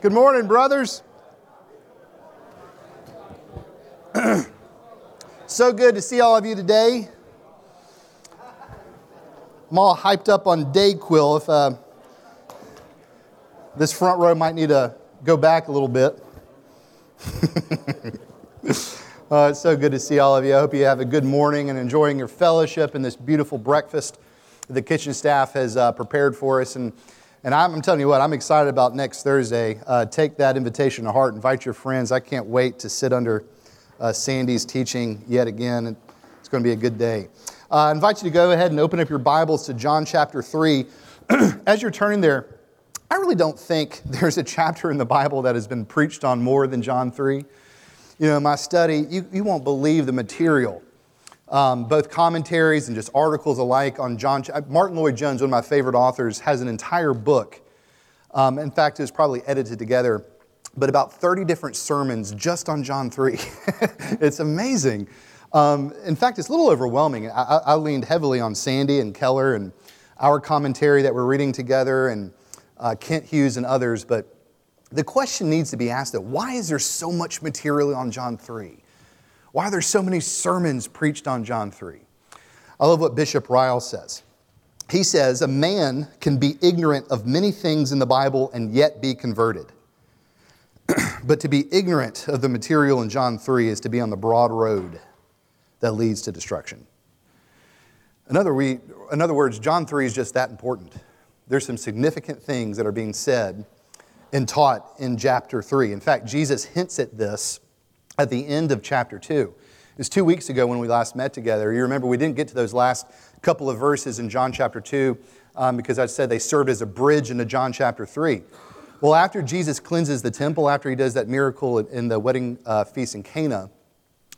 Good morning, brothers. so good to see all of you today. I'm all hyped up on Dayquil. If uh, this front row might need to go back a little bit. uh, it's so good to see all of you. I hope you have a good morning and enjoying your fellowship and this beautiful breakfast the kitchen staff has uh, prepared for us. And, and I'm, telling you what, I'm excited about next Thursday. Uh, take that invitation to heart, invite your friends. I can't wait to sit under uh, Sandy's teaching yet again. It's going to be a good day. Uh, I invite you to go ahead and open up your Bibles to John chapter 3. As you're turning there, I really don't think there's a chapter in the Bible that has been preached on more than John 3. You know, my study, you, you won't believe the material um, both commentaries and just articles alike on John. Martyn Lloyd-Jones, one of my favorite authors, has an entire book. Um, in fact, it's probably edited together, but about 30 different sermons just on John 3. it's amazing. Um, in fact, it's a little overwhelming. I, I, leaned heavily on Sandy and Keller and our commentary that we're reading together and uh, Kent Hughes and others, but the question needs to be asked why is there so much material on John 3? Why are there so many sermons preached on John 3? I love what Bishop Ryle says. He says, A man can be ignorant of many things in the Bible and yet be converted. but to be ignorant of the material in John 3 is to be on the broad road that leads to destruction. In other, we, in other words, John 3 is just that important. There's some significant things that are being said and taught in chapter 3. In fact, Jesus hints at this at the end of chapter 2. It was two weeks ago when we last met together. You remember we didn't get to those last couple of verses in John chapter 2 um, because I said they served as a bridge into John chapter 3. Well, after Jesus cleanses the temple, after he does that miracle in the wedding uh, feast in Cana,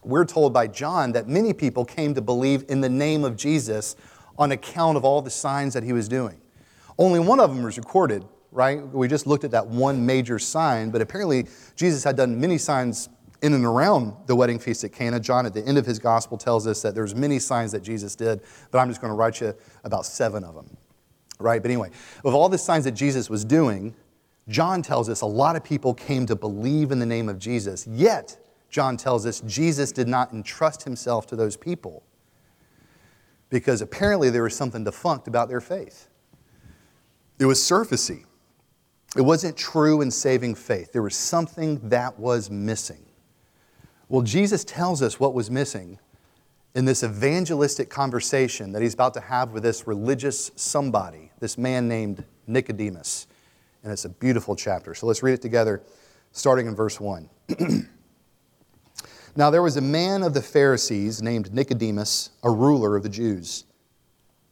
we're told by John that many people came to believe in the name of Jesus on account of all the signs that he was doing. Only one of them was recorded, right? We just looked at that one major sign, but apparently Jesus had done many signs in and around the wedding feast at Cana. John, at the end of his gospel, tells us that there's many signs that Jesus did, but I'm just going to write you about seven of them. Right? But anyway, of all the signs that Jesus was doing, John tells us a lot of people came to believe in the name of Jesus. Yet, John tells us Jesus did not entrust himself to those people because apparently there was something defunct about their faith. It was surfacey. It wasn't true and saving faith. There was something that was missing. Well, Jesus tells us what was missing in this evangelistic conversation that he's about to have with this religious somebody, this man named Nicodemus. And it's a beautiful chapter. So let's read it together, starting in verse 1. now, there was a man of the Pharisees named Nicodemus, a ruler of the Jews.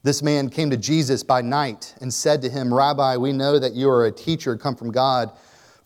This man came to Jesus by night and said to him, Rabbi, we know that you are a teacher come from God.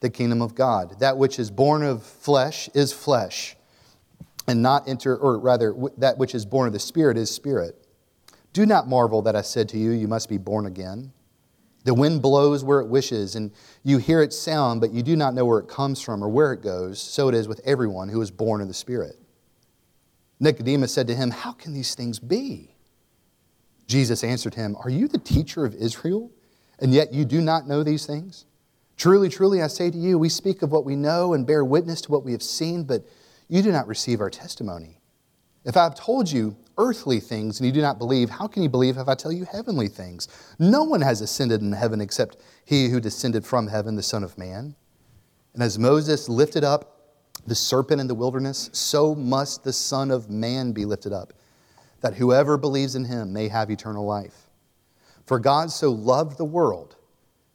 the kingdom of God. That which is born of flesh is flesh, and not enter, or rather, that which is born of the Spirit is spirit. Do not marvel that I said to you, You must be born again. The wind blows where it wishes, and you hear its sound, but you do not know where it comes from or where it goes. So it is with everyone who is born of the Spirit. Nicodemus said to him, How can these things be? Jesus answered him, Are you the teacher of Israel, and yet you do not know these things? Truly, truly, I say to you, we speak of what we know and bear witness to what we have seen, but you do not receive our testimony. If I have told you earthly things and you do not believe, how can you believe if I tell you heavenly things? No one has ascended in heaven except he who descended from heaven, the Son of Man. And as Moses lifted up the serpent in the wilderness, so must the Son of Man be lifted up, that whoever believes in him may have eternal life. For God so loved the world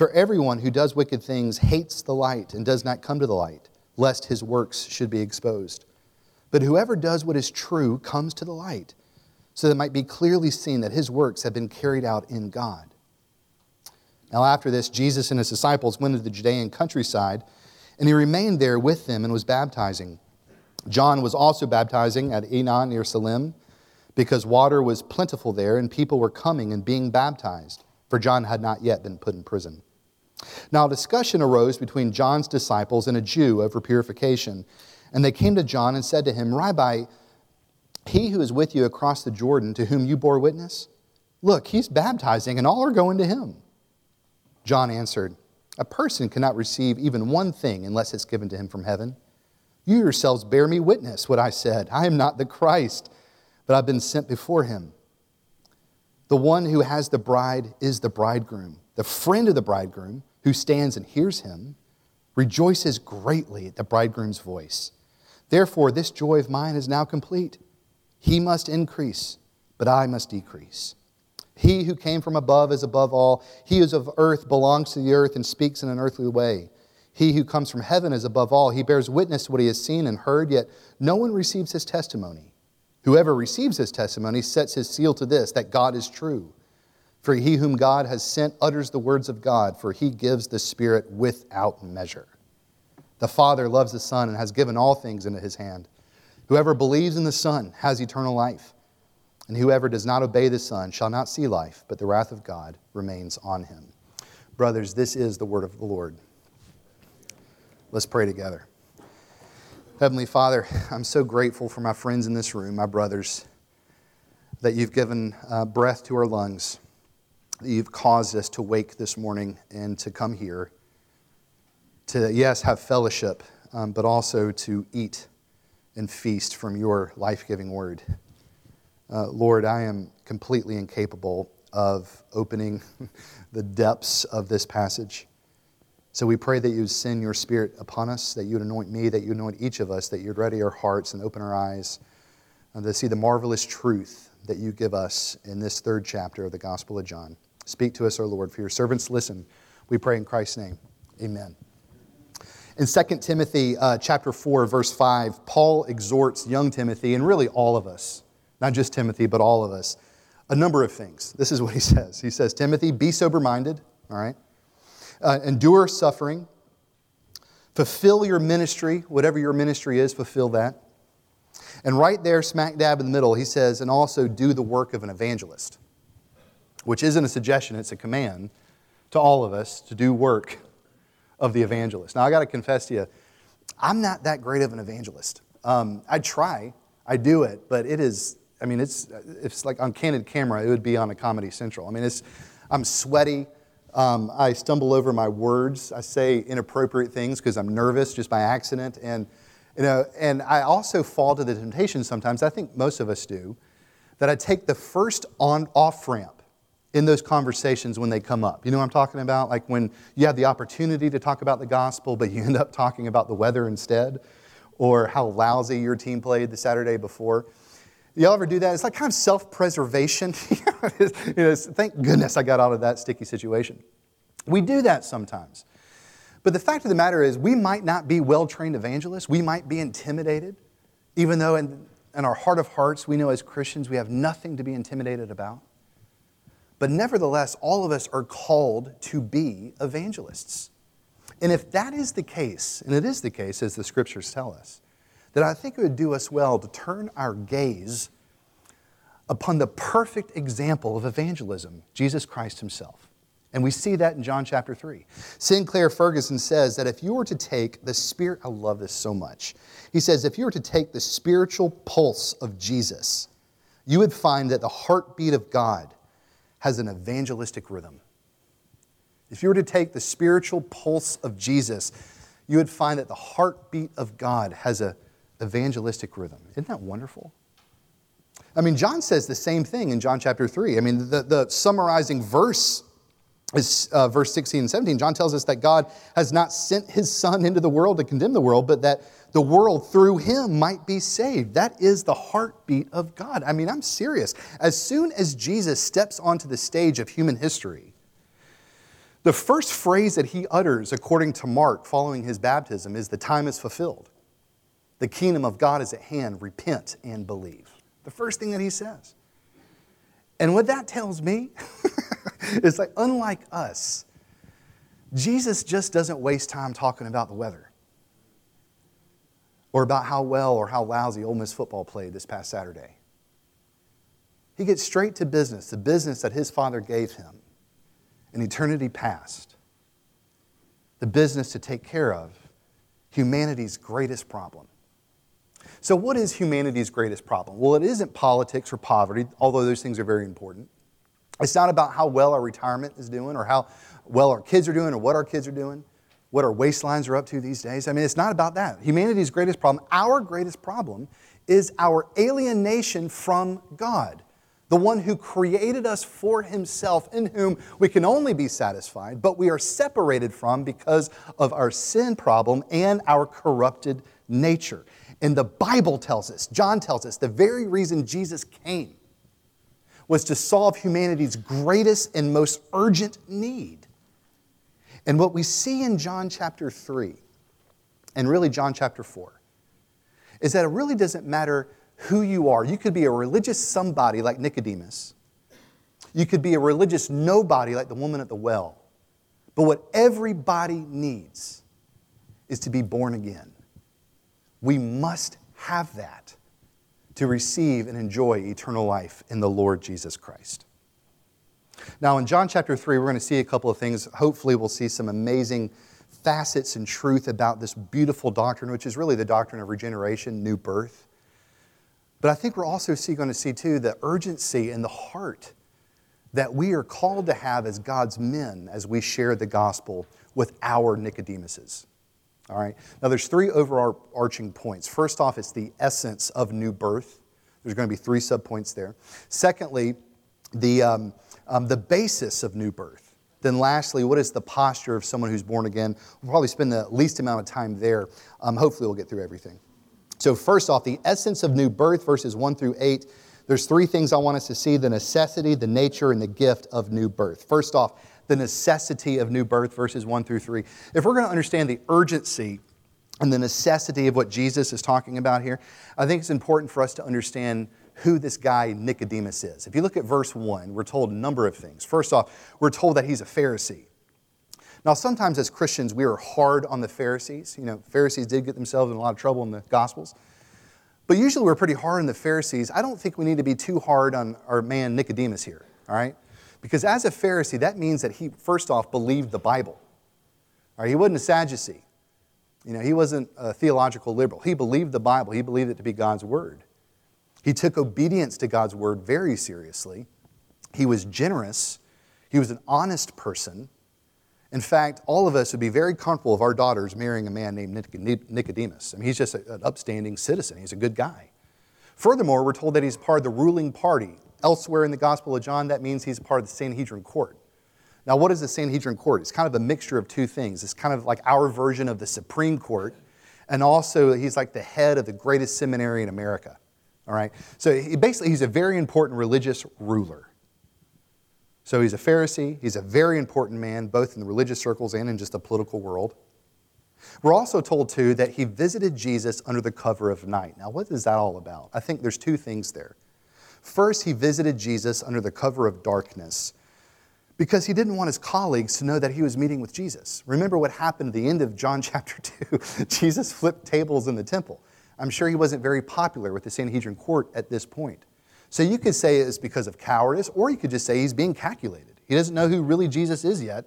For everyone who does wicked things hates the light and does not come to the light, lest his works should be exposed. But whoever does what is true comes to the light, so that it might be clearly seen that his works have been carried out in God. Now, after this, Jesus and his disciples went into the Judean countryside, and he remained there with them and was baptizing. John was also baptizing at Aenon near Salim, because water was plentiful there, and people were coming and being baptized, for John had not yet been put in prison. Now, a discussion arose between John's disciples and a Jew over purification. And they came to John and said to him, Rabbi, he who is with you across the Jordan, to whom you bore witness, look, he's baptizing, and all are going to him. John answered, A person cannot receive even one thing unless it's given to him from heaven. You yourselves bear me witness what I said. I am not the Christ, but I've been sent before him. The one who has the bride is the bridegroom. The friend of the bridegroom, who stands and hears him, rejoices greatly at the bridegroom's voice. Therefore, this joy of mine is now complete. He must increase, but I must decrease. He who came from above is above all. He who is of earth belongs to the earth and speaks in an earthly way. He who comes from heaven is above all. He bears witness to what he has seen and heard, yet no one receives his testimony. Whoever receives his testimony sets his seal to this, that God is true. For he whom God has sent utters the words of God, for he gives the Spirit without measure. The Father loves the Son and has given all things into his hand. Whoever believes in the Son has eternal life and whoever does not obey the Son shall not see life, but the wrath of God remains on him. Brothers, this is the word of the Lord. Let's pray together. Heavenly Father, I'm so grateful for my friends in this room, my brothers, that you've given uh, breath to our lungs, you've caused us to wake this morning and to come here, to, yes, have fellowship, um, but also to eat and feast from your life giving word. Uh, Lord, I am completely incapable of opening the depths of this passage. So we pray that you would send your Spirit upon us, that you would anoint me, that you would anoint each of us, that you'd ready our hearts and open our eyes and to see the marvelous truth that you give us in this third chapter of the Gospel of John. Speak to us, O Lord, for your servants listen. We pray in Christ's name. Amen. In 2 Timothy uh, chapter 4, verse 5, Paul exhorts young Timothy, and really all of us, not just Timothy, but all of us, a number of things. This is what he says. He says, Timothy, be sober minded, all right? Uh, endure suffering, fulfill your ministry, whatever your ministry is, fulfill that. And right there, smack dab in the middle, he says, and also do the work of an evangelist, which isn't a suggestion, it's a command to all of us to do work of the evangelist. Now, I got to confess to you, I'm not that great of an evangelist. Um, I try, I do it, but it is I mean, it's, it's like on candid camera, it would be on a Comedy Central. I mean, it's, I'm sweaty. Um, I stumble over my words. I say inappropriate things because I'm nervous just by accident. And, you know, and I also fall to the temptation sometimes, I think most of us do, that I take the first on off ramp in those conversations when they come up. You know what I'm talking about? Like when you have the opportunity to talk about the gospel, but you end up talking about the weather instead, or how lousy your team played the Saturday before. Y'all ever do that? It's like kind of self preservation. you know, thank goodness I got out of that sticky situation. We do that sometimes. But the fact of the matter is, we might not be well trained evangelists. We might be intimidated, even though in, in our heart of hearts, we know as Christians we have nothing to be intimidated about. But nevertheless, all of us are called to be evangelists. And if that is the case, and it is the case as the scriptures tell us, that I think it would do us well to turn our gaze upon the perfect example of evangelism, Jesus Christ Himself. And we see that in John chapter 3. Sinclair Ferguson says that if you were to take the spirit, I love this so much. He says, if you were to take the spiritual pulse of Jesus, you would find that the heartbeat of God has an evangelistic rhythm. If you were to take the spiritual pulse of Jesus, you would find that the heartbeat of God has a evangelistic rhythm. Isn't that wonderful? I mean, John says the same thing in John chapter 3. I mean, the, the summarizing verse is uh, verse 16 and 17. John tells us that God has not sent his son into the world to condemn the world, but that the world through him might be saved. That is the heartbeat of God. I mean, I'm serious. As soon as Jesus steps onto the stage of human history, the first phrase that he utters, according to Mark, following his baptism, is the time is fulfilled. The kingdom of God is at hand. Repent and believe. The first thing that he says. And what that tells me is like, unlike us, Jesus just doesn't waste time talking about the weather or about how well or how lousy Ole Miss football played this past Saturday. He gets straight to business, the business that his father gave him in eternity past, the business to take care of humanity's greatest problem. So, what is humanity's greatest problem? Well, it isn't politics or poverty, although those things are very important. It's not about how well our retirement is doing or how well our kids are doing or what our kids are doing what our waistlines are up to these days. I mean, it's not about that. Humanity's greatest problem, our greatest problem, is our alienation from God, the one who created us for himself, in whom we can only be satisfied, but we are separated from because of our sin problem and our corrupted nature. And the Bible tells us, John tells us, the very reason Jesus came was to solve humanity's greatest and most urgent need. And what we see in John chapter 3, and really John chapter 4, is that it really doesn't matter who you are. You could be a religious somebody like Nicodemus, you could be a religious nobody like the woman at the well. But what everybody needs is to be born again. We must have that to receive and enjoy eternal life in the Lord Jesus Christ. Now, in John chapter 3, we're going to see a couple of things. Hopefully, we'll see some amazing facets and truth about this beautiful doctrine, which is really the doctrine of regeneration, new birth. But I think we're also see, going to see, too, the urgency and the heart that we are called to have as God's men as we share the gospel with our Nicodemuses. All right? Now, there's three overarching points. First off, it's the essence of new birth. There's going to be three subpoints there. Secondly, the. Um, um, the basis of new birth. Then, lastly, what is the posture of someone who's born again? We'll probably spend the least amount of time there. Um, hopefully, we'll get through everything. So, first off, the essence of new birth, verses 1 through 8. There's three things I want us to see the necessity, the nature, and the gift of new birth. First off, the necessity of new birth, verses 1 through 3. If we're going to understand the urgency and the necessity of what Jesus is talking about here, I think it's important for us to understand who this guy Nicodemus is. If you look at verse 1, we're told a number of things. First off, we're told that he's a Pharisee. Now, sometimes as Christians, we are hard on the Pharisees. You know, Pharisees did get themselves in a lot of trouble in the Gospels. But usually we're pretty hard on the Pharisees. I don't think we need to be too hard on our man Nicodemus here, all right? Because as a Pharisee, that means that he, first off, believed the Bible. Right, he wasn't a Sadducee. You know, he wasn't a theological liberal. He believed the Bible, he believed it to be God's Word. He took obedience to God's word very seriously. He was generous. He was an honest person. In fact, all of us would be very comfortable of our daughters marrying a man named Nicodemus. I mean, he's just an upstanding citizen, he's a good guy. Furthermore, we're told that he's part of the ruling party. Elsewhere in the Gospel of John, that means he's part of the Sanhedrin court. Now, what is the Sanhedrin court? It's kind of a mixture of two things. It's kind of like our version of the Supreme Court, and also he's like the head of the greatest seminary in America. All right? So he, basically, he's a very important religious ruler. So he's a Pharisee. He's a very important man, both in the religious circles and in just the political world. We're also told, too, that he visited Jesus under the cover of night. Now, what is that all about? I think there's two things there. First, he visited Jesus under the cover of darkness because he didn't want his colleagues to know that he was meeting with Jesus. Remember what happened at the end of John chapter 2? Jesus flipped tables in the temple. I'm sure he wasn't very popular with the Sanhedrin court at this point. So you could say it's because of cowardice, or you could just say he's being calculated. He doesn't know who really Jesus is yet.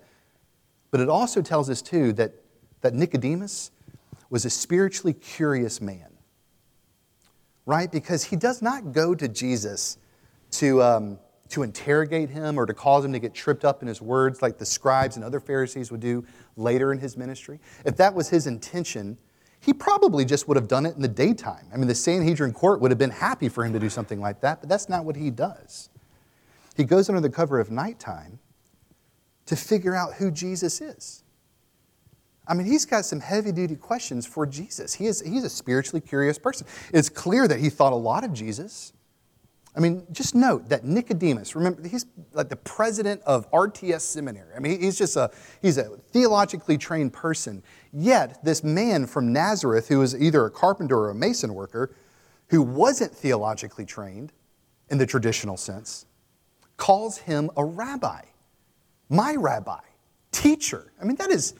But it also tells us, too, that, that Nicodemus was a spiritually curious man, right? Because he does not go to Jesus to, um, to interrogate him or to cause him to get tripped up in his words like the scribes and other Pharisees would do later in his ministry. If that was his intention, he probably just would have done it in the daytime. I mean, the Sanhedrin court would have been happy for him to do something like that, but that's not what he does. He goes under the cover of nighttime to figure out who Jesus is. I mean, he's got some heavy duty questions for Jesus. He is, he's a spiritually curious person. It's clear that he thought a lot of Jesus. I mean, just note that Nicodemus, remember, he's like the president of RTS Seminary. I mean, he's just a, he's a theologically trained person. Yet, this man from Nazareth, who was either a carpenter or a mason worker, who wasn't theologically trained in the traditional sense, calls him a rabbi, my rabbi, teacher. I mean, that is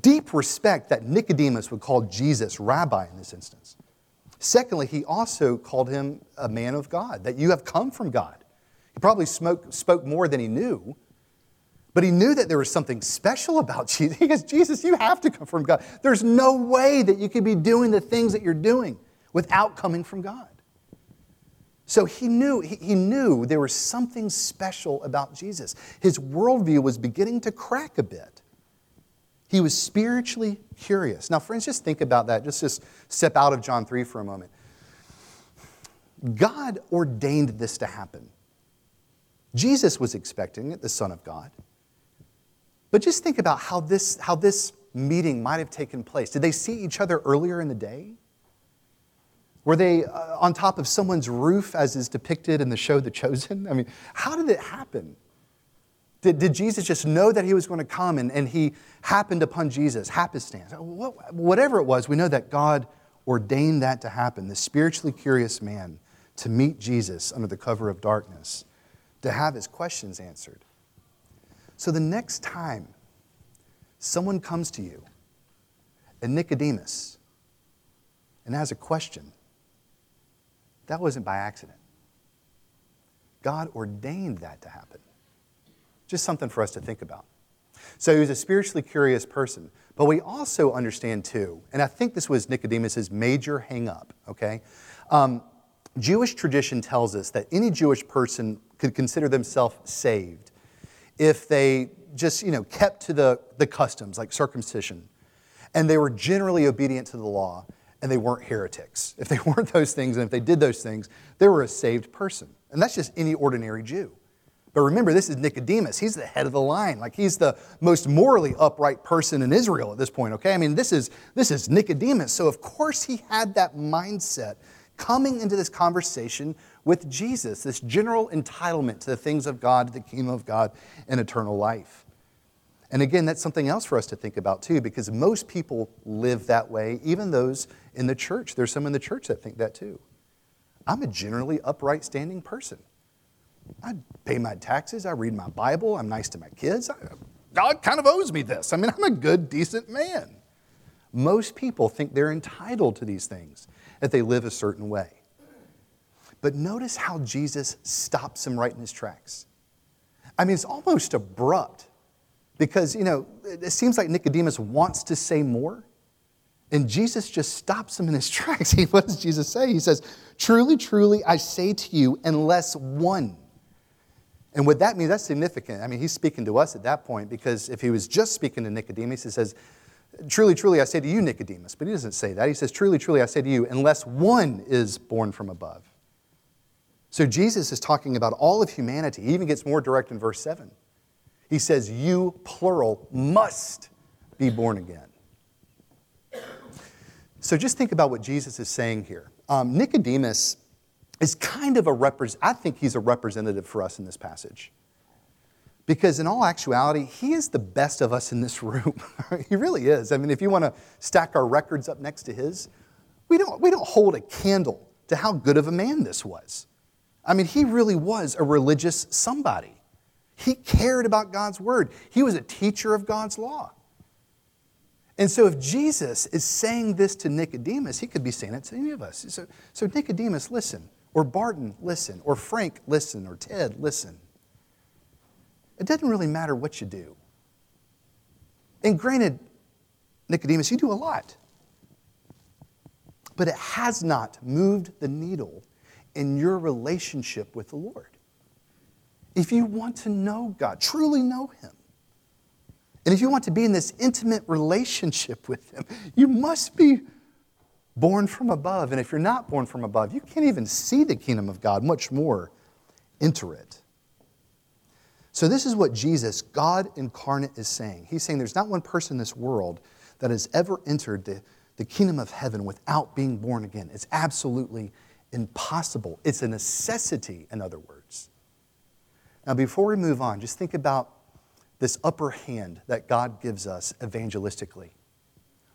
deep respect that Nicodemus would call Jesus rabbi in this instance. Secondly, he also called him a man of God, that you have come from God. He probably spoke, spoke more than he knew, but he knew that there was something special about Jesus. He goes, Jesus, you have to come from God. There's no way that you could be doing the things that you're doing without coming from God. So he knew, he knew there was something special about Jesus. His worldview was beginning to crack a bit. He was spiritually curious. Now, friends, just think about that. Just, just step out of John 3 for a moment. God ordained this to happen. Jesus was expecting it, the Son of God. But just think about how this, how this meeting might have taken place. Did they see each other earlier in the day? Were they uh, on top of someone's roof, as is depicted in the show The Chosen? I mean, how did it happen? Did, did Jesus just know that he was going to come and, and he happened upon Jesus, happenstance? What, whatever it was, we know that God ordained that to happen. The spiritually curious man to meet Jesus under the cover of darkness, to have his questions answered. So the next time someone comes to you, a Nicodemus, and has a question, that wasn't by accident. God ordained that to happen. Just something for us to think about. So he was a spiritually curious person. But we also understand, too, and I think this was Nicodemus's major hang up, okay? Um, Jewish tradition tells us that any Jewish person could consider themselves saved if they just, you know, kept to the, the customs, like circumcision, and they were generally obedient to the law, and they weren't heretics. If they weren't those things, and if they did those things, they were a saved person. And that's just any ordinary Jew. But remember, this is Nicodemus. He's the head of the line. Like he's the most morally upright person in Israel at this point, okay? I mean, this is, this is Nicodemus. So, of course, he had that mindset coming into this conversation with Jesus, this general entitlement to the things of God, the kingdom of God, and eternal life. And again, that's something else for us to think about too, because most people live that way, even those in the church. There's some in the church that think that too. I'm a generally upright standing person. I pay my taxes, I read my Bible, I'm nice to my kids. God kind of owes me this. I mean, I'm a good, decent man. Most people think they're entitled to these things, that they live a certain way. But notice how Jesus stops him right in his tracks. I mean, it's almost abrupt. Because, you know, it seems like Nicodemus wants to say more, and Jesus just stops him in his tracks. He, what does Jesus say? He says, Truly, truly, I say to you, unless one. And what that means, that's significant. I mean, he's speaking to us at that point because if he was just speaking to Nicodemus, he says, Truly, truly, I say to you, Nicodemus. But he doesn't say that. He says, Truly, truly, I say to you, unless one is born from above. So Jesus is talking about all of humanity. He even gets more direct in verse 7. He says, You, plural, must be born again. So just think about what Jesus is saying here. Um, Nicodemus is kind of a representative, I think he's a representative for us in this passage. Because in all actuality, he is the best of us in this room. he really is. I mean, if you want to stack our records up next to his, we don't, we don't hold a candle to how good of a man this was. I mean, he really was a religious somebody. He cared about God's word, he was a teacher of God's law. And so, if Jesus is saying this to Nicodemus, he could be saying it to any of us. So, so Nicodemus, listen. Or Barton, listen. Or Frank, listen. Or Ted, listen. It doesn't really matter what you do. And granted, Nicodemus, you do a lot. But it has not moved the needle in your relationship with the Lord if you want to know God, truly know Him, and if you want to be in this intimate relationship with Him, you must be born from above. And if you're not born from above, you can't even see the kingdom of God, much more enter it. So, this is what Jesus, God incarnate, is saying. He's saying there's not one person in this world that has ever entered the, the kingdom of heaven without being born again. It's absolutely impossible. It's a necessity, in other words. Now, before we move on, just think about this upper hand that God gives us evangelistically.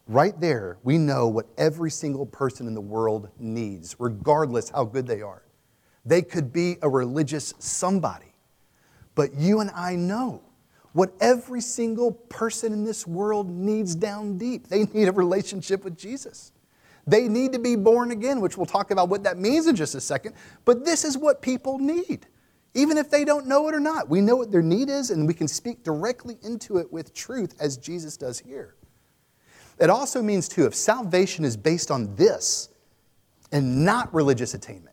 Right there, we know what every single person in the world needs, regardless how good they are. They could be a religious somebody, but you and I know what every single person in this world needs down deep. They need a relationship with Jesus. They need to be born again, which we'll talk about what that means in just a second. But this is what people need, even if they don't know it or not. We know what their need is, and we can speak directly into it with truth, as Jesus does here. It also means, too, if salvation is based on this and not religious attainment,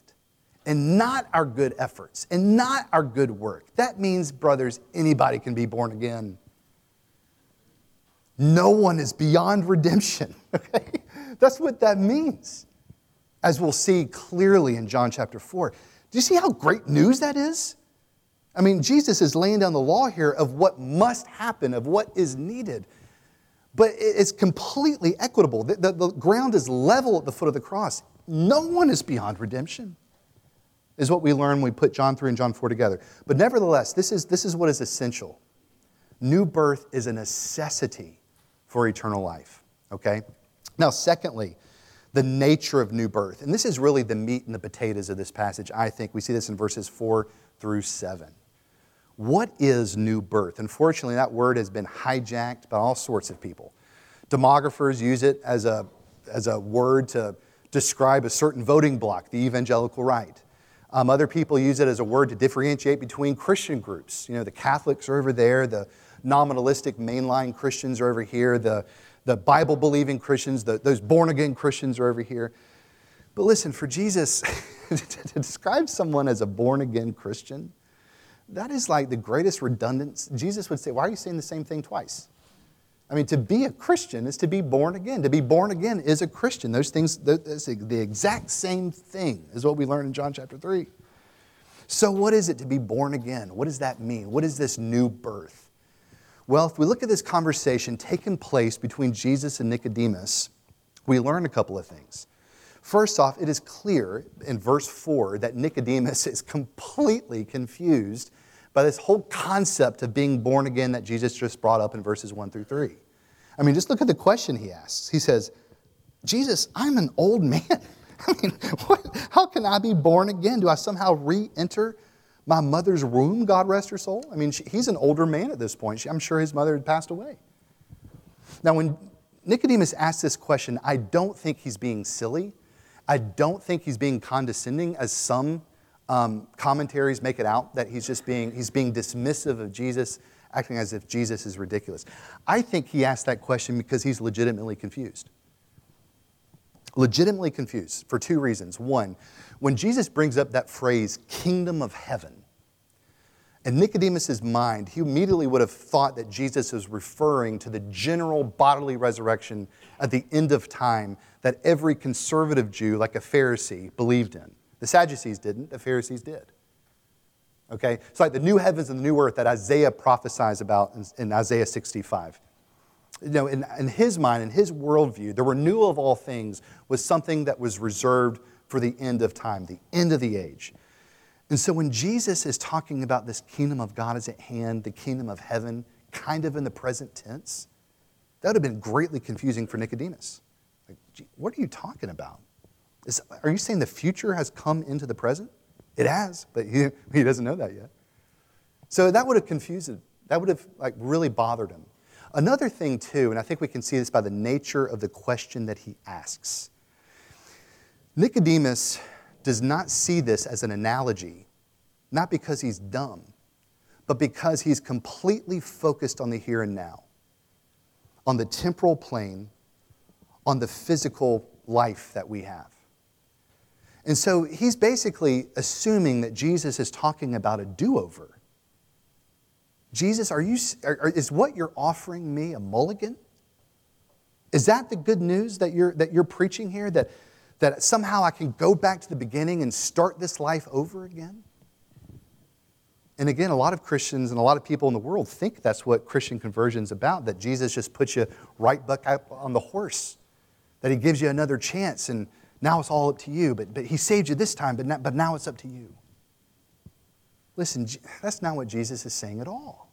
and not our good efforts, and not our good work, that means, brothers, anybody can be born again. No one is beyond redemption. Okay? That's what that means, as we'll see clearly in John chapter 4. Do you see how great news that is? I mean, Jesus is laying down the law here of what must happen, of what is needed. But it's completely equitable. The, the, the, ground is level at the foot of the cross. No one is beyond redemption, is what we learn when we put John 3 and John 4 together. But nevertheless, this is, this is what is essential. New birth is a necessity for eternal life, okay? Now, secondly, the nature of new birth. And this is really the meat and the potatoes of this passage, I think. We see this in verses 4 through 7. What is new birth? Unfortunately, that word has been hijacked by all sorts of people. Demographers use it as a, as a word to describe a certain voting bloc, the evangelical right. Um, other people use it as a word to differentiate between Christian groups. You know, the Catholics are over there, the nominalistic mainline Christians are over here, the, the Bible believing Christians, the, those born again Christians are over here. But listen, for Jesus to describe someone as a born again Christian, that is like the greatest redundance. Jesus would say, Why are you saying the same thing twice? I mean, to be a Christian is to be born again. To be born again is a Christian. Those things, that's the exact same thing is what we learn in John chapter 3. So, what is it to be born again? What does that mean? What is this new birth? Well, if we look at this conversation taking place between Jesus and Nicodemus, we learn a couple of things. First off, it is clear in verse 4 that Nicodemus is completely confused by this whole concept of being born again that Jesus just brought up in verses 1 through 3. I mean, just look at the question he asks. He says, Jesus, I'm an old man. I mean, what, how can I be born again? Do I somehow re enter my mother's womb, God rest her soul? I mean, she, he's an older man at this point. I'm sure his mother had passed away. Now, when Nicodemus asks this question, I don't think he's being silly. I don't think he's being condescending, as some um, commentaries make it out that he's just being, he's being dismissive of Jesus, acting as if Jesus is ridiculous. I think he asked that question because he's legitimately confused. Legitimately confused for two reasons. One, when Jesus brings up that phrase, kingdom of heaven, in Nicodemus' mind, he immediately would have thought that Jesus was referring to the general bodily resurrection at the end of time that every conservative Jew, like a Pharisee, believed in. The Sadducees didn't, the Pharisees did. Okay? It's like the new heavens and the new earth that Isaiah prophesies about in, in Isaiah 65. You know, in, in his mind, in his worldview, the renewal of all things was something that was reserved for the end of time, the end of the age. And so when Jesus is talking about this kingdom of God is at hand, the kingdom of heaven, kind of in the present tense, that would have been greatly confusing for Nicodemus. Like, what are you talking about? Is, are you saying the future has come into the present? It has, but he, he doesn't know that yet. So that would have confused him. That would have like really bothered him. Another thing too, and I think we can see this by the nature of the question that he asks. Nicodemus does not see this as an analogy, not because he's dumb, but because he's completely focused on the here and now, on the temporal plane, on the physical life that we have. And so he's basically assuming that Jesus is talking about a do over. Jesus, are you, are, is what you're offering me a mulligan? Is that the good news that you're, that you're preaching here? That, that somehow I can go back to the beginning and start this life over again? And again, a lot of Christians and a lot of people in the world think that's what Christian conversion is about, that Jesus just puts you right back up on the horse, that he gives you another chance, and now it's all up to you. But, but he saved you this time, but now, but now it's up to you. Listen, that's not what Jesus is saying at all.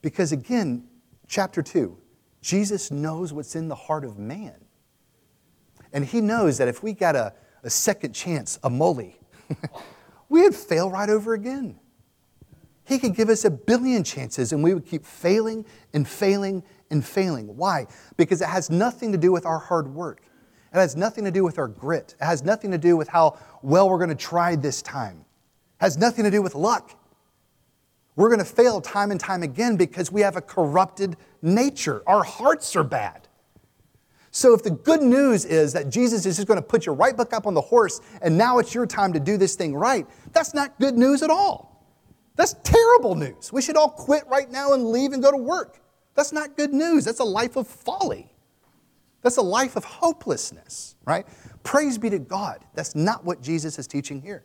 Because again, chapter 2, Jesus knows what's in the heart of man. And he knows that if we got a, a second chance, a molly, we'd fail right over again. He could give us a billion chances and we would keep failing and failing and failing. Why? Because it has nothing to do with our hard work. It has nothing to do with our grit. It has nothing to do with how well we're going to try this time. It has nothing to do with luck. We're going to fail time and time again because we have a corrupted nature. Our hearts are bad. So, if the good news is that Jesus is just going to put you right back up on the horse and now it's your time to do this thing right, that's not good news at all. That's terrible news. We should all quit right now and leave and go to work. That's not good news. That's a life of folly. That's a life of hopelessness, right? Praise be to God. That's not what Jesus is teaching here.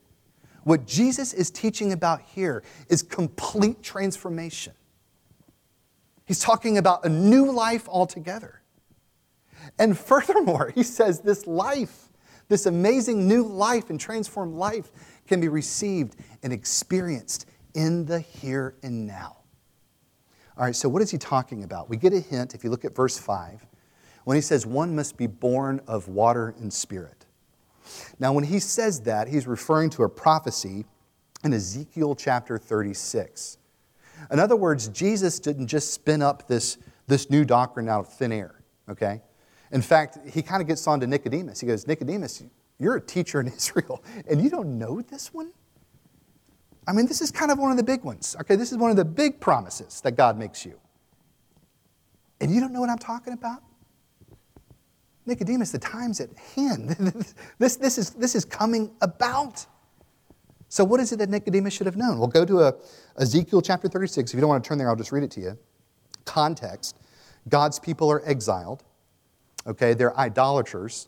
What Jesus is teaching about here is complete transformation. He's talking about a new life altogether. And furthermore, he says this life, this amazing new life and transformed life, can be received and experienced in the here and now. All right, so what is he talking about? We get a hint if you look at verse 5 when he says, One must be born of water and spirit. Now, when he says that, he's referring to a prophecy in Ezekiel chapter 36. In other words, Jesus didn't just spin up this, this new doctrine out of thin air, okay? In fact, he kind of gets on to Nicodemus. He goes, Nicodemus, you're a teacher in Israel, and you don't know this one? I mean, this is kind of one of the big ones. Okay, this is one of the big promises that God makes you. And you don't know what I'm talking about? Nicodemus, the time's at hand. this, this, is, this is coming about. So, what is it that Nicodemus should have known? We'll go to a, Ezekiel chapter 36. If you don't want to turn there, I'll just read it to you. Context God's people are exiled. Okay, they're idolaters.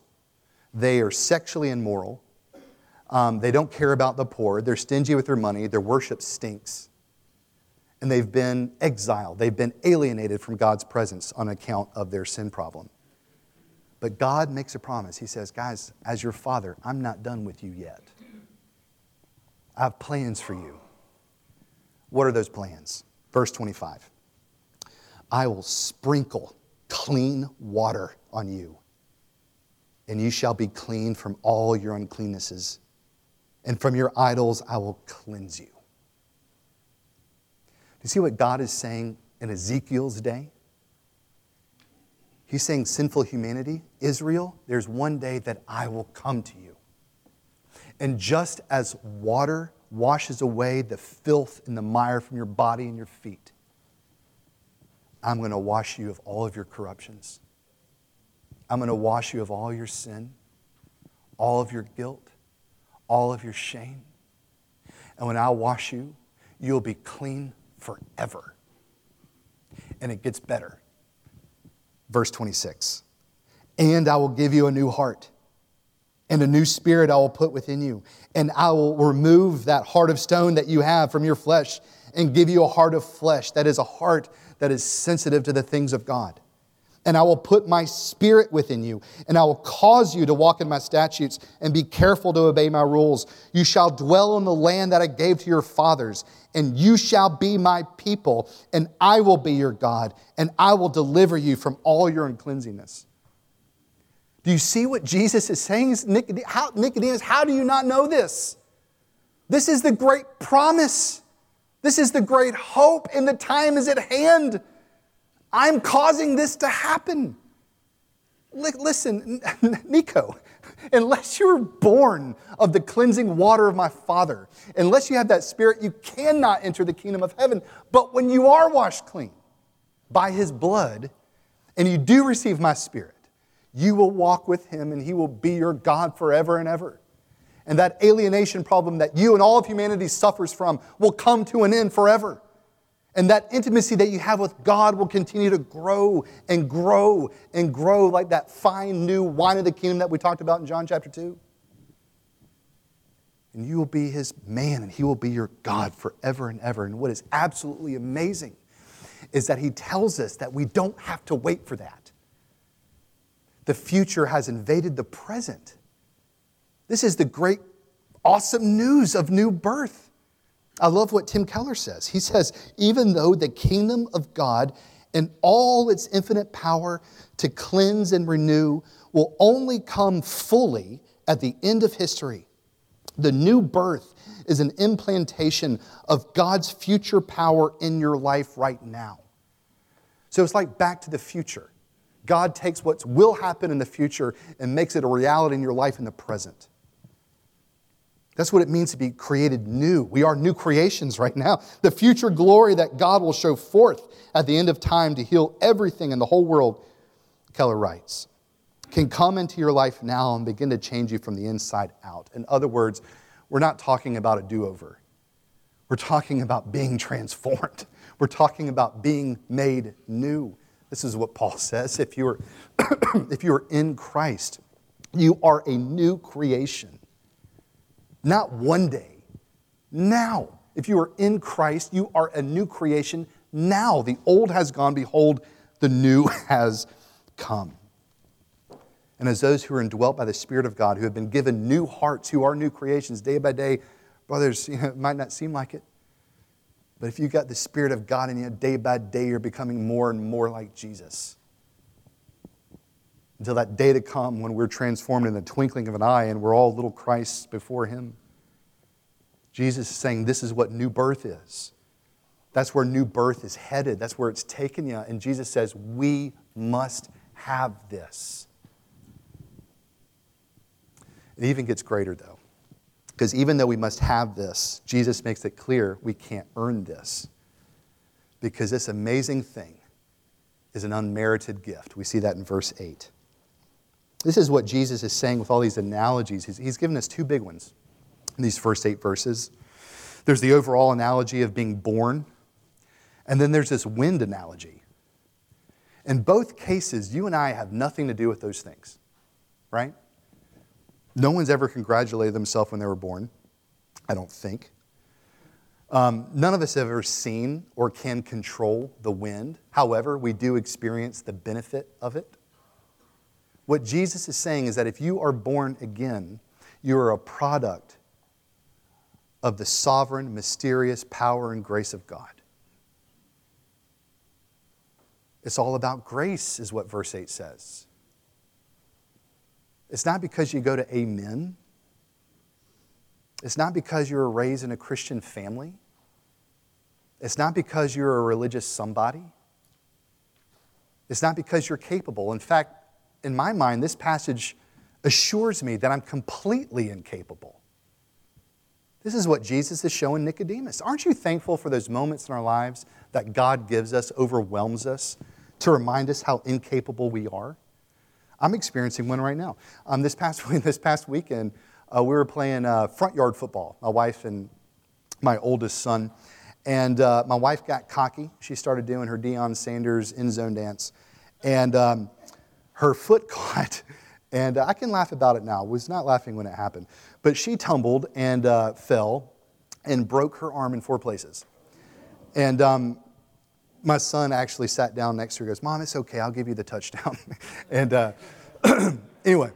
They are sexually immoral. Um, they don't care about the poor. They're stingy with their money. Their worship stinks. And they've been exiled. They've been alienated from God's presence on account of their sin problem. But God makes a promise. He says, Guys, as your father, I'm not done with you yet. I have plans for you. What are those plans? Verse 25 I will sprinkle clean water on you, and you shall be clean from all your uncleannesses and from your idols I will cleanse you. Do you see what God is saying in Ezekiel's day? He's saying, sinful humanity, Israel, there's one day that I will come to you. And just as water washes away the filth and the mire from your body and your feet, I'm going to wash you of all of your corruptions. I'm going to wash you of all your sin, all of your guilt, all of your shame. And when I wash you, you'll be clean forever. And it gets better. Verse 26 And I will give you a new heart, and a new spirit I will put within you. And I will remove that heart of stone that you have from your flesh and give you a heart of flesh that is a heart that is sensitive to the things of God and I will put my spirit within you, and I will cause you to walk in my statutes and be careful to obey my rules. You shall dwell in the land that I gave to your fathers, and you shall be my people, and I will be your God, and I will deliver you from all your uncleanliness. Do you see what Jesus is saying? Nicodemus, how do you not know this? This is the great promise. This is the great hope, and the time is at hand. I'm causing this to happen. Listen, Nico, unless you're born of the cleansing water of my Father, unless you have that spirit, you cannot enter the kingdom of heaven. But when you are washed clean by his blood, and you do receive my spirit, you will walk with him and he will be your God forever and ever. And that alienation problem that you and all of humanity suffers from will come to an end forever. And that intimacy that you have with God will continue to grow and grow and grow like that fine new wine of the kingdom that we talked about in John chapter 2. and you will be his man, and he will be your God forever and ever. And what is absolutely amazing is that he tells us that we don't have to wait for that. The future has invaded the present. This is the great, awesome news of new birth. I love what Tim Keller says. He says, even though the kingdom of God and all its infinite power to cleanse and renew will only come fully at the end of history, the new birth is an implantation of God's future power in your life right now. So it's like back to the future. God takes what will happen in the future and makes it a reality in your life in the present. That's what it means to be created new. We are new creations right now. The future glory that God will show forth at the end of time to heal everything in the whole world, Keller writes, can come into your life now and begin to change you from the inside out. In other words, we're not talking about a do over. We're talking about being transformed. We're talking about being made new. This is what Paul says. If you're, if you're in Christ, you are a new creation. Not one day, now. If you are in Christ, you are a new creation now. The old has gone, behold, the new has come. And as those who are indwelt by the Spirit of God, who have been given new hearts, who are new creations day by day, brothers, you know, it might not seem like it, but if you've got the Spirit of God in you, day by day, you're becoming more and more like Jesus. Until that day to come when we're transformed in the twinkling of an eye and we're all little Christs before Him. Jesus is saying this is what new birth is. That's where new birth is headed. That's where it's taken you. And Jesus says, we must have this. It even gets greater, though. Because even though we must have this, Jesus makes it clear we can't earn this. Because this amazing thing is an unmerited gift. We see that in verse 8. This is what Jesus is saying with all these analogies. He's, he's given us two big ones in these first eight verses. There's the overall analogy of being born, and then there's this wind analogy. In both cases, you and I have nothing to do with those things, right? No one's ever congratulated themselves when they were born, I don't think. Um, none of us have ever seen or can control the wind. However, we do experience the benefit of it. What Jesus is saying is that if you are born again, you are a product of the sovereign, mysterious power and grace of God. It's all about grace, is what verse 8 says. It's not because you go to Amen. It's not because you were raised in a Christian family. It's not because you're a religious somebody. It's not because you're capable. In fact, in my mind, this passage assures me that I'm completely incapable. This is what Jesus is showing Nicodemus. Aren't you thankful for those moments in our lives that God gives us, overwhelms us, to remind us how incapable we are? I'm experiencing one right now. Um, this, past, this past weekend, uh, we were playing uh, front yard football, my wife and my oldest son. And uh, my wife got cocky. She started doing her Deion Sanders end zone dance. And um, her foot caught, and I can laugh about it now. I was not laughing when it happened. But she tumbled and uh, fell and broke her arm in four places. And um, my son actually sat down next to her goes, Mom, it's okay. I'll give you the touchdown. and uh, anyway,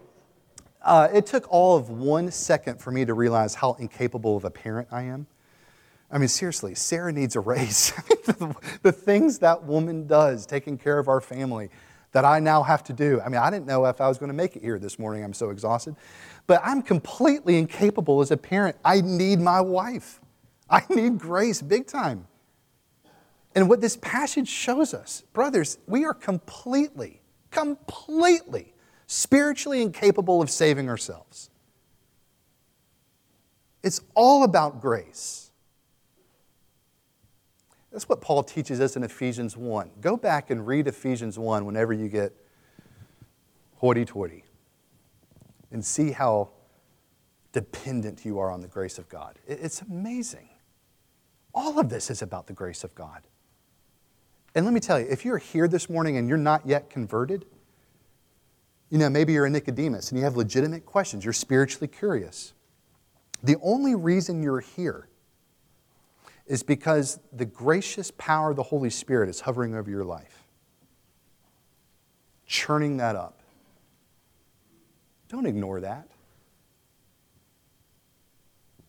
uh, it took all of one second for me to realize how incapable of a parent I am. I mean, seriously, Sarah needs a raise. the, the things that woman does, taking care of our family, that I now have to do. I mean, I didn't know if I was going to make it here this morning. I'm so exhausted. But I'm completely incapable as a parent. I need my wife. I need grace big time. And what this passage shows us, brothers, we are completely, completely spiritually incapable of saving ourselves. It's all about grace. That's what Paul teaches us in Ephesians 1. Go back and read Ephesians 1 whenever you get hoity toity and see how dependent you are on the grace of God. It's amazing. All of this is about the grace of God. And let me tell you, if you're here this morning and you're not yet converted, you know, maybe you're a Nicodemus and you have legitimate questions, you're spiritually curious. The only reason you're here is because the gracious power of the Holy Spirit is hovering over your life, churning that up. Don't ignore that.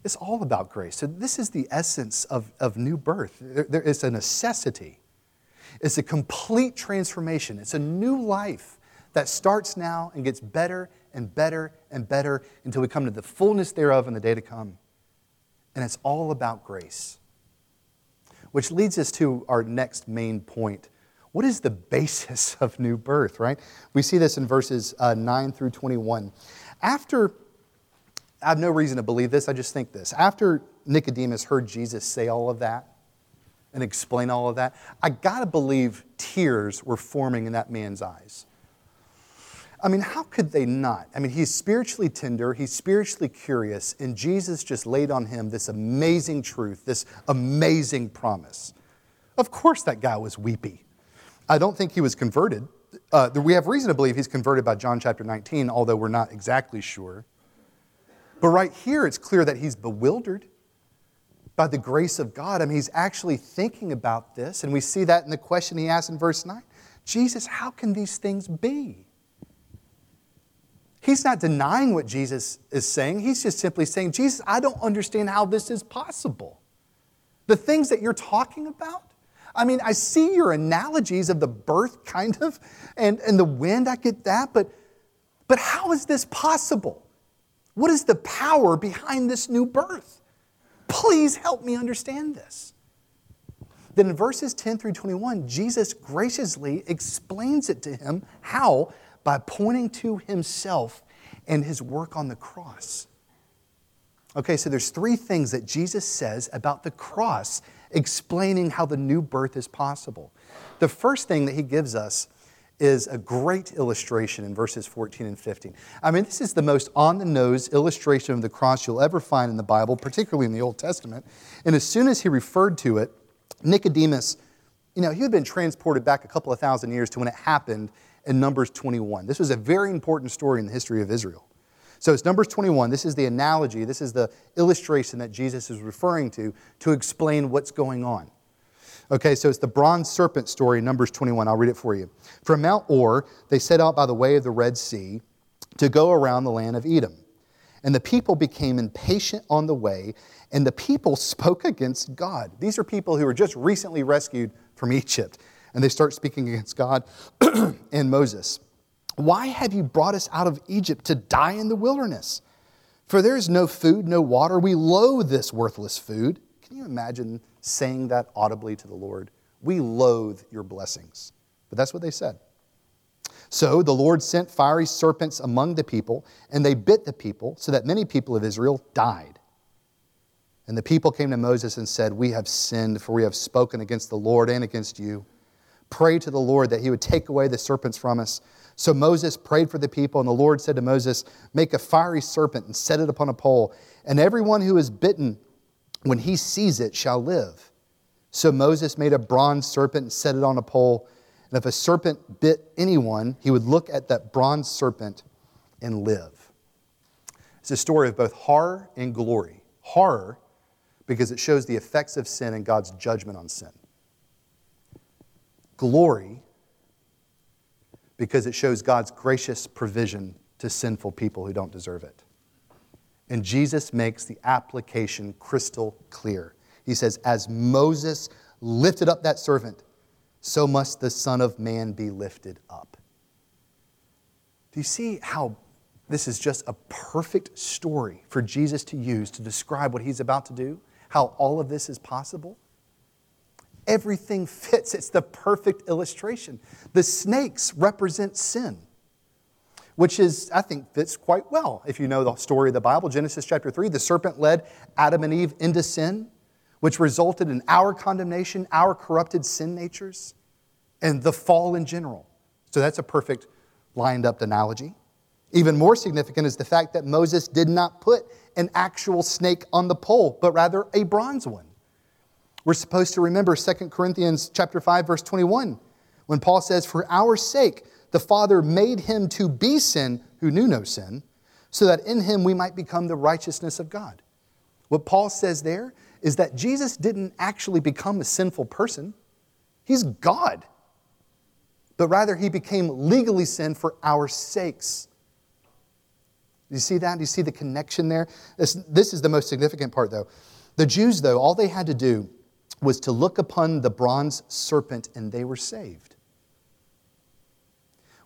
It's all about grace. So, this is the essence of, of new birth. There, there is a necessity, it's a complete transformation, it's a new life that starts now and gets better and better and better until we come to the fullness thereof in the day to come. And it's all about grace. Which leads us to our next main point. What is the basis of new birth, right? We see this in verses uh, 9 through 21. After, I have no reason to believe this, I just think this. After Nicodemus heard Jesus say all of that and explain all of that, I gotta believe tears were forming in that man's eyes. I mean, how could they not? I mean, he's spiritually tender, he's spiritually curious, and Jesus just laid on him this amazing truth, this amazing promise. Of course, that guy was weepy. I don't think he was converted. Uh, we have reason to believe he's converted by John chapter 19, although we're not exactly sure. But right here, it's clear that he's bewildered by the grace of God. I mean, he's actually thinking about this, and we see that in the question he asked in verse 9 Jesus, how can these things be? He's not denying what Jesus is saying. He's just simply saying, Jesus, I don't understand how this is possible. The things that you're talking about, I mean, I see your analogies of the birth, kind of, and, and the wind, I get that, but, but how is this possible? What is the power behind this new birth? Please help me understand this. Then in verses 10 through 21, Jesus graciously explains it to him how by pointing to himself and his work on the cross. Okay, so there's three things that Jesus says about the cross explaining how the new birth is possible. The first thing that he gives us is a great illustration in verses 14 and 15. I mean, this is the most on the nose illustration of the cross you'll ever find in the Bible, particularly in the Old Testament. And as soon as he referred to it, Nicodemus, you know, he had been transported back a couple of thousand years to when it happened in Numbers 21. This was a very important story in the history of Israel. So it's Numbers 21. This is the analogy, this is the illustration that Jesus is referring to to explain what's going on. Okay, so it's the bronze serpent story in Numbers 21. I'll read it for you. From Mount Hor, they set out by the way of the Red Sea to go around the land of Edom. And the people became impatient on the way, and the people spoke against God. These are people who were just recently rescued from Egypt and they start speaking against God and Moses. Why have you brought us out of Egypt to die in the wilderness? For there is no food, no water. We loathe this worthless food. Can you imagine saying that audibly to the Lord? We loathe your blessings. But that's what they said. So the Lord sent fiery serpents among the people, and they bit the people, so that many people of Israel died. And the people came to Moses and said, We have sinned, for we have spoken against the Lord and against you pray to the Lord that he would take away the serpents from us. So Moses prayed for the people, and the Lord said to Moses, Make a fiery serpent and set it upon a pole, and everyone who is bitten, when he sees it, shall live. So Moses made a bronze serpent and set it on a pole. And if a serpent bit anyone, he would look at that bronze serpent and live. It's a story of both horror and glory. Horror, because it shows the effects of sin and God's judgment on sin glory because it shows God's gracious provision to sinful people who don't deserve it. And Jesus makes the application crystal clear. He says, As Moses lifted up that servant, so must the Son of Man be lifted up. Do you see how this is just a perfect story for Jesus to use to describe what he's about to do? How all of this is possible? Everything fits. It's the perfect illustration. The snakes represent sin, which is, I think, fits quite well. If you know the story of the Bible, Genesis chapter 3, the serpent led Adam and Eve into sin, which resulted in our condemnation, our corrupted sin natures, and the fall in general. So that's a perfect lined up analogy. Even more significant is the fact that Moses did not put an actual snake on the pole, but rather a bronze one. We're supposed to remember 2 Corinthians chapter 5 verse 21 when Paul says for our sake the Father made him to be sin who knew no sin so that in him we might become the righteousness of God. What Paul says there is that Jesus didn't actually become a sinful person, he's God. But rather, he became legally sin for our sakes. Do you see that? Do you see the connection there? This, this is the most significant part, though. The Jews, though, all they had to do was to look upon the bronze serpent and they were saved,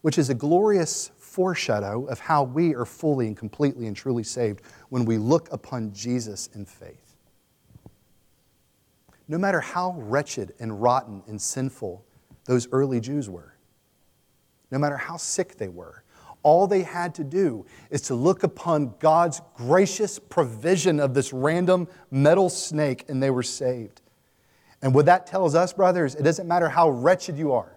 which is a glorious foreshadow of how we are fully and completely and truly saved when we look upon Jesus in faith. No matter how wretched and rotten and sinful those early Jews were, no matter how sick they were, all they had to do is to look upon God's gracious provision of this random metal snake and they were saved. And what that tells us, brothers, it doesn't matter how wretched you are,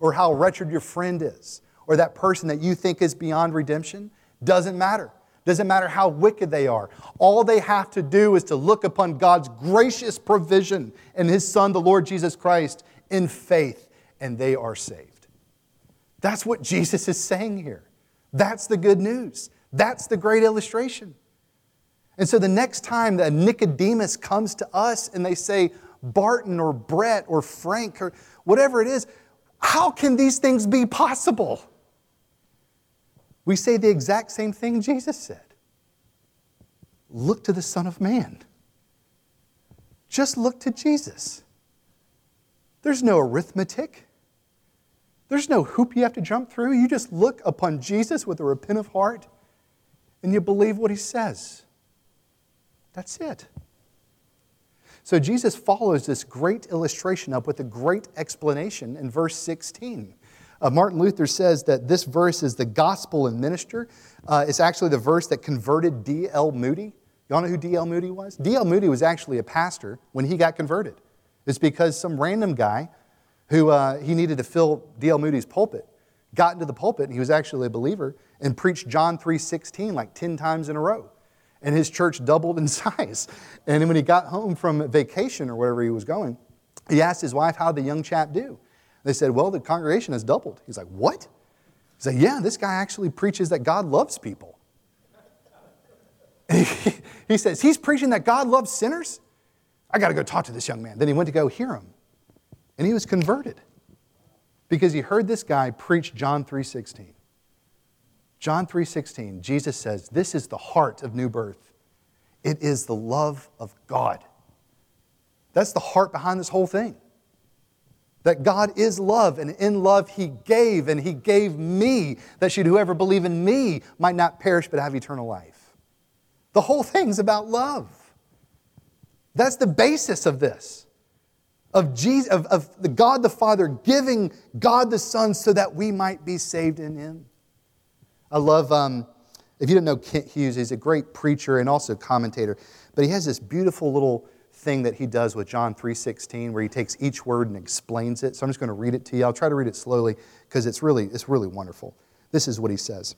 or how wretched your friend is, or that person that you think is beyond redemption, doesn't matter. Doesn't matter how wicked they are. All they have to do is to look upon God's gracious provision and His Son, the Lord Jesus Christ, in faith, and they are saved. That's what Jesus is saying here. That's the good news. That's the great illustration. And so the next time that Nicodemus comes to us and they say, Barton or Brett or Frank or whatever it is, how can these things be possible? We say the exact same thing Jesus said Look to the Son of Man. Just look to Jesus. There's no arithmetic. There's no hoop you have to jump through. You just look upon Jesus with a repentant heart and you believe what he says. That's it. So Jesus follows this great illustration up with a great explanation in verse 16. Uh, Martin Luther says that this verse is the gospel and minister. Uh, it's actually the verse that converted D.L. Moody. Y'all know who D.L. Moody was? D.L. Moody was actually a pastor when he got converted. It's because some random guy who uh, he needed to fill D.L. Moody's pulpit, got into the pulpit, and he was actually a believer, and preached John 3.16 like 10 times in a row. And his church doubled in size. And when he got home from vacation or wherever he was going, he asked his wife, How'd the young chap do? They said, well, the congregation has doubled. He's like, what? He said, yeah, this guy actually preaches that God loves people. He, he says, he's preaching that God loves sinners? I got to go talk to this young man. Then he went to go hear him and he was converted because he heard this guy preach John 3:16. John 3:16, Jesus says, "This is the heart of new birth. It is the love of God." That's the heart behind this whole thing. That God is love, and in love He gave, and He gave me, that should whoever believe in me might not perish but have eternal life. The whole thing's about love. That's the basis of this of, Jesus, of, of the God the Father giving God the Son so that we might be saved in Him. I love, um, if you don't know Kent Hughes, he's a great preacher and also commentator, but he has this beautiful little thing that he does with John 3.16 where he takes each word and explains it. So I'm just going to read it to you. I'll try to read it slowly because it's really, it's really wonderful. This is what he says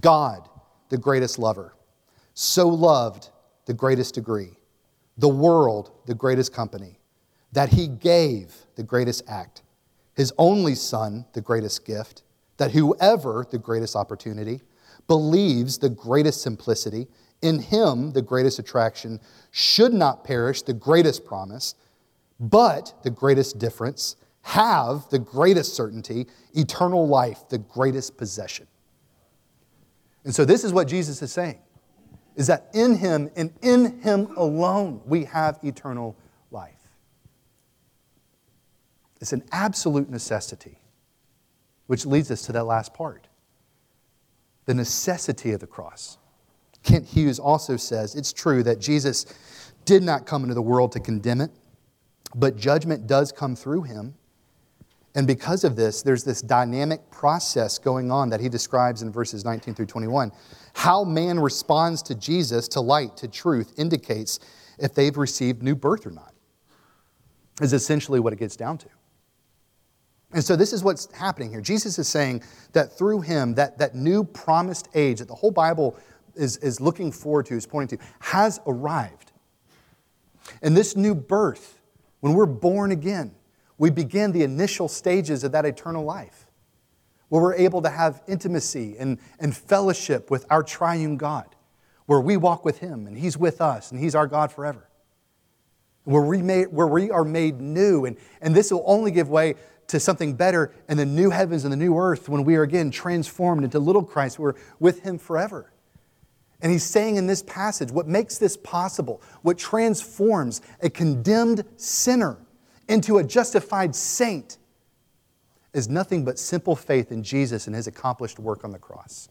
God, the greatest lover, so loved the greatest degree, the world, the greatest company that he gave the greatest act, his only son, the greatest gift, that whoever, the greatest opportunity, believes the greatest simplicity, in him, the greatest attraction, should not perish, the greatest promise, but the greatest difference, have the greatest certainty, eternal life, the greatest possession. And so, this is what Jesus is saying is that in him and in him alone we have eternal life. It's an absolute necessity, which leads us to that last part the necessity of the cross. Kent Hughes also says it's true that Jesus did not come into the world to condemn it, but judgment does come through him. And because of this, there's this dynamic process going on that he describes in verses 19 through 21. How man responds to Jesus, to light, to truth, indicates if they've received new birth or not, is essentially what it gets down to. And so this is what's happening here. Jesus is saying that through him, that, that new promised age that the whole Bible is, is looking forward to, is pointing to, has arrived. And this new birth, when we're born again, we begin the initial stages of that eternal life, where we're able to have intimacy and, and fellowship with our triune God, where we walk with Him and He's with us and He's our God forever. Where we, where we are made new. And, and this will only give way to something better in the new heavens and the new earth when we are again transformed into little Christ. We're with Him forever. And he's saying in this passage what makes this possible, what transforms a condemned sinner into a justified saint, is nothing but simple faith in Jesus and his accomplished work on the cross.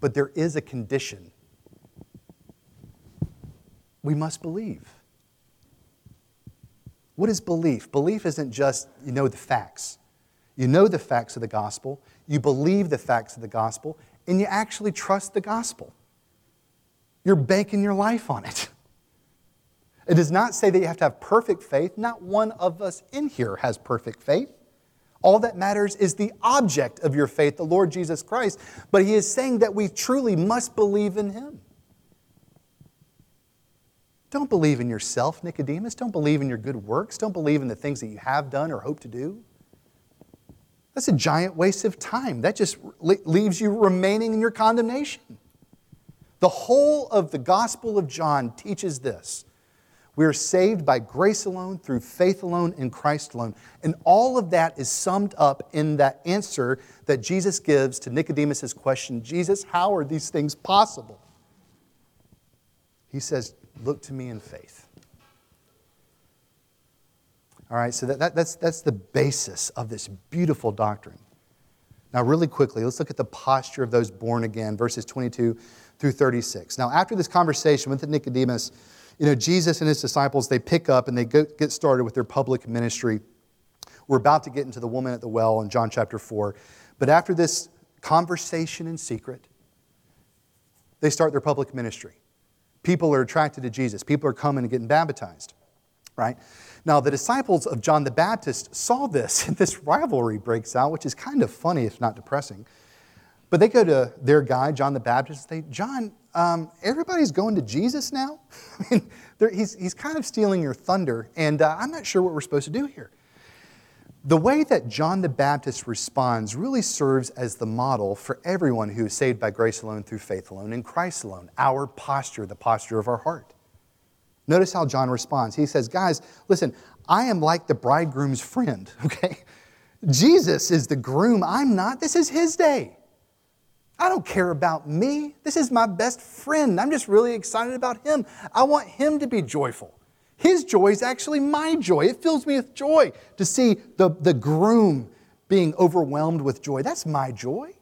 But there is a condition. We must believe. What is belief? Belief isn't just you know the facts. You know the facts of the gospel, you believe the facts of the gospel, and you actually trust the gospel. You're banking your life on it. It does not say that you have to have perfect faith. Not one of us in here has perfect faith. All that matters is the object of your faith, the Lord Jesus Christ. But he is saying that we truly must believe in him. Don't believe in yourself, Nicodemus. Don't believe in your good works. Don't believe in the things that you have done or hope to do. That's a giant waste of time. That just leaves you remaining in your condemnation. The whole of the Gospel of John teaches this. We are saved by grace alone, through faith alone, in Christ alone. And all of that is summed up in that answer that Jesus gives to Nicodemus' question Jesus, how are these things possible? He says, Look to me in faith. All right, so that, that, that's, that's the basis of this beautiful doctrine. Now, really quickly, let's look at the posture of those born again, verses 22 through 36. Now, after this conversation with Nicodemus, you know, Jesus and his disciples, they pick up and they get started with their public ministry. We're about to get into the woman at the well in John chapter 4. But after this conversation in secret, they start their public ministry. People are attracted to Jesus. People are coming and getting baptized, right? Now, the disciples of John the Baptist saw this, and this rivalry breaks out, which is kind of funny, if not depressing. But they go to their guy, John the Baptist, and they, John, um, everybody's going to Jesus now? I mean, he's, he's kind of stealing your thunder, and uh, I'm not sure what we're supposed to do here. The way that John the Baptist responds really serves as the model for everyone who is saved by grace alone through faith alone in Christ alone, our posture, the posture of our heart. Notice how John responds. He says, Guys, listen, I am like the bridegroom's friend, okay? Jesus is the groom. I'm not. This is his day. I don't care about me. This is my best friend. I'm just really excited about him. I want him to be joyful. His joy is actually my joy. It fills me with joy to see the, the groom being overwhelmed with joy. That's my joy.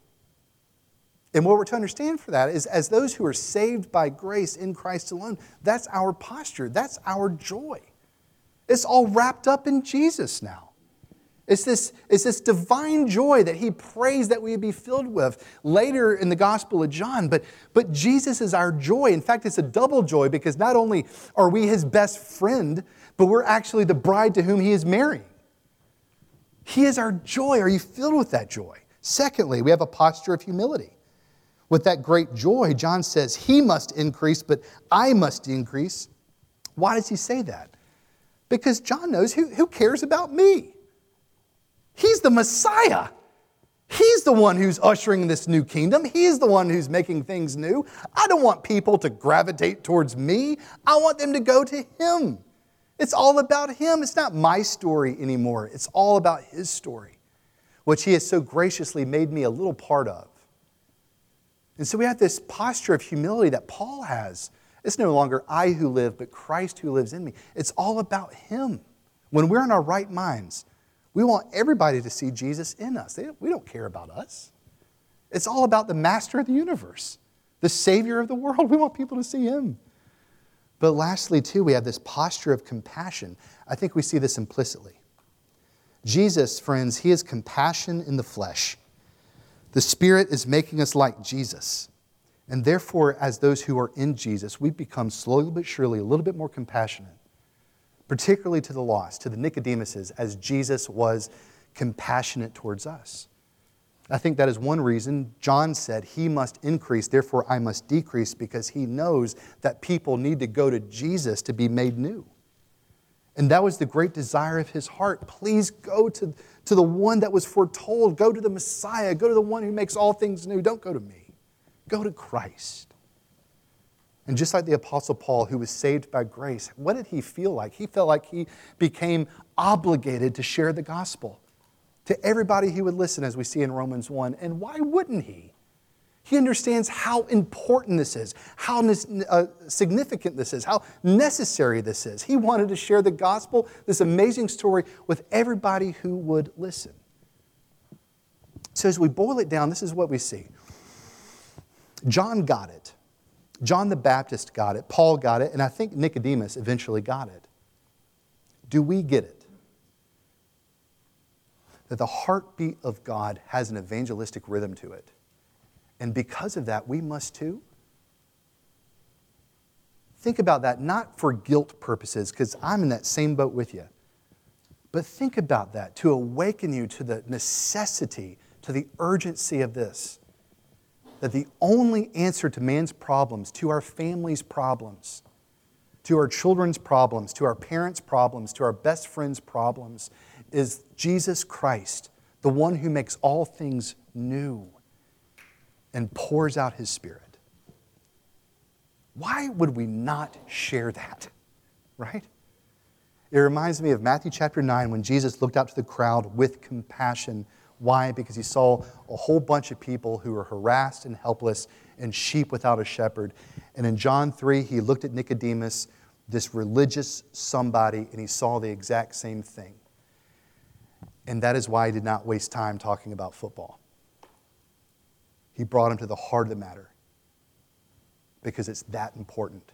And what we're to understand for that is as those who are saved by grace in Christ alone, that's our posture, that's our joy. It's all wrapped up in Jesus now. It's this, it's this divine joy that he prays that we be filled with later in the Gospel of John. But, but Jesus is our joy. In fact, it's a double joy because not only are we his best friend, but we're actually the bride to whom he is marrying. He is our joy. Are you filled with that joy? Secondly, we have a posture of humility. With that great joy, John says, He must increase, but I must increase. Why does he say that? Because John knows who, who cares about me? He's the Messiah. He's the one who's ushering this new kingdom. He's the one who's making things new. I don't want people to gravitate towards me. I want them to go to Him. It's all about Him. It's not my story anymore. It's all about His story, which He has so graciously made me a little part of. And so we have this posture of humility that Paul has. It's no longer I who live, but Christ who lives in me. It's all about Him. When we're in our right minds, we want everybody to see Jesus in us. we don't care about us. It's all about the master of the universe, the Savior of the world. We want people to see Him. But lastly, too, we have this posture of compassion. I think we see this implicitly. Jesus, friends, He is compassion in the flesh. The Spirit is making us like Jesus. And therefore, as those who are in Jesus, we become slowly but surely a little bit more compassionate, particularly to the lost, to the Nicodemuses, as Jesus was compassionate towards us. I think that is one reason John said, He must increase, therefore I must decrease, because he knows that people need to go to Jesus to be made new. And that was the great desire of his heart. Please go to, to the one that was foretold. Go to the Messiah. Go to the one who makes all things new. Don't go to me. Go to Christ. And just like the Apostle Paul, who was saved by grace, what did he feel like? He felt like he became obligated to share the gospel to everybody he would listen, as we see in Romans 1. And why wouldn't he? He understands how important this is, how uh, significant this is, how necessary this is. He wanted to share the gospel, this amazing story, with everybody who would listen. So, as we boil it down, this is what we see John got it. John the Baptist got it. Paul got it. And I think Nicodemus eventually got it. Do we get it? That the heartbeat of God has an evangelistic rhythm to it. And because of that, we must too. Think about that, not for guilt purposes, because I'm in that same boat with you. But think about that to awaken you to the necessity, to the urgency of this that the only answer to man's problems, to our family's problems, to our children's problems, to our parents' problems, to our best friends' problems, is Jesus Christ, the one who makes all things new and pours out his Spirit. Why would we not share that? Right? It reminds me of Matthew chapter 9 when Jesus looked out to the crowd with compassion why? Because he saw a whole bunch of people who were harassed and helpless and sheep without a shepherd. And in John 3, he looked at Nicodemus, this religious somebody, and he saw the exact same thing. And that is why he did not waste time talking about football. He brought him to the heart of the matter because it's that important.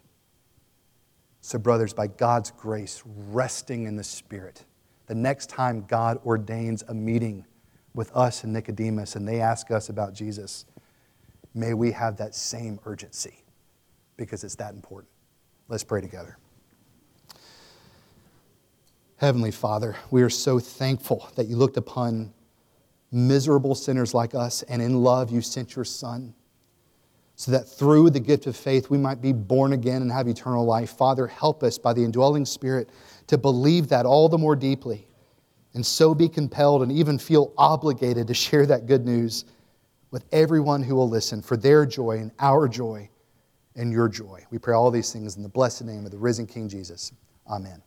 So, brothers, by God's grace, resting in the Spirit, the next time God ordains a meeting, with us and Nicodemus and they ask us about Jesus, may we have that same urgency because it's that important. Let's pray together. Heavenly Father, we are so thankful that you looked upon miserable sinners like us, and in love you sent your Son, so that through the gift of faith we might be born again and have eternal life. Father, help us by the indwelling Spirit to believe that all the more deeply and so be compelled and even feel obligated to share that good news with everyone who will listen for their joy and our joy and your joy. We pray all these things in the blessed name of the risen King Jesus. Amen.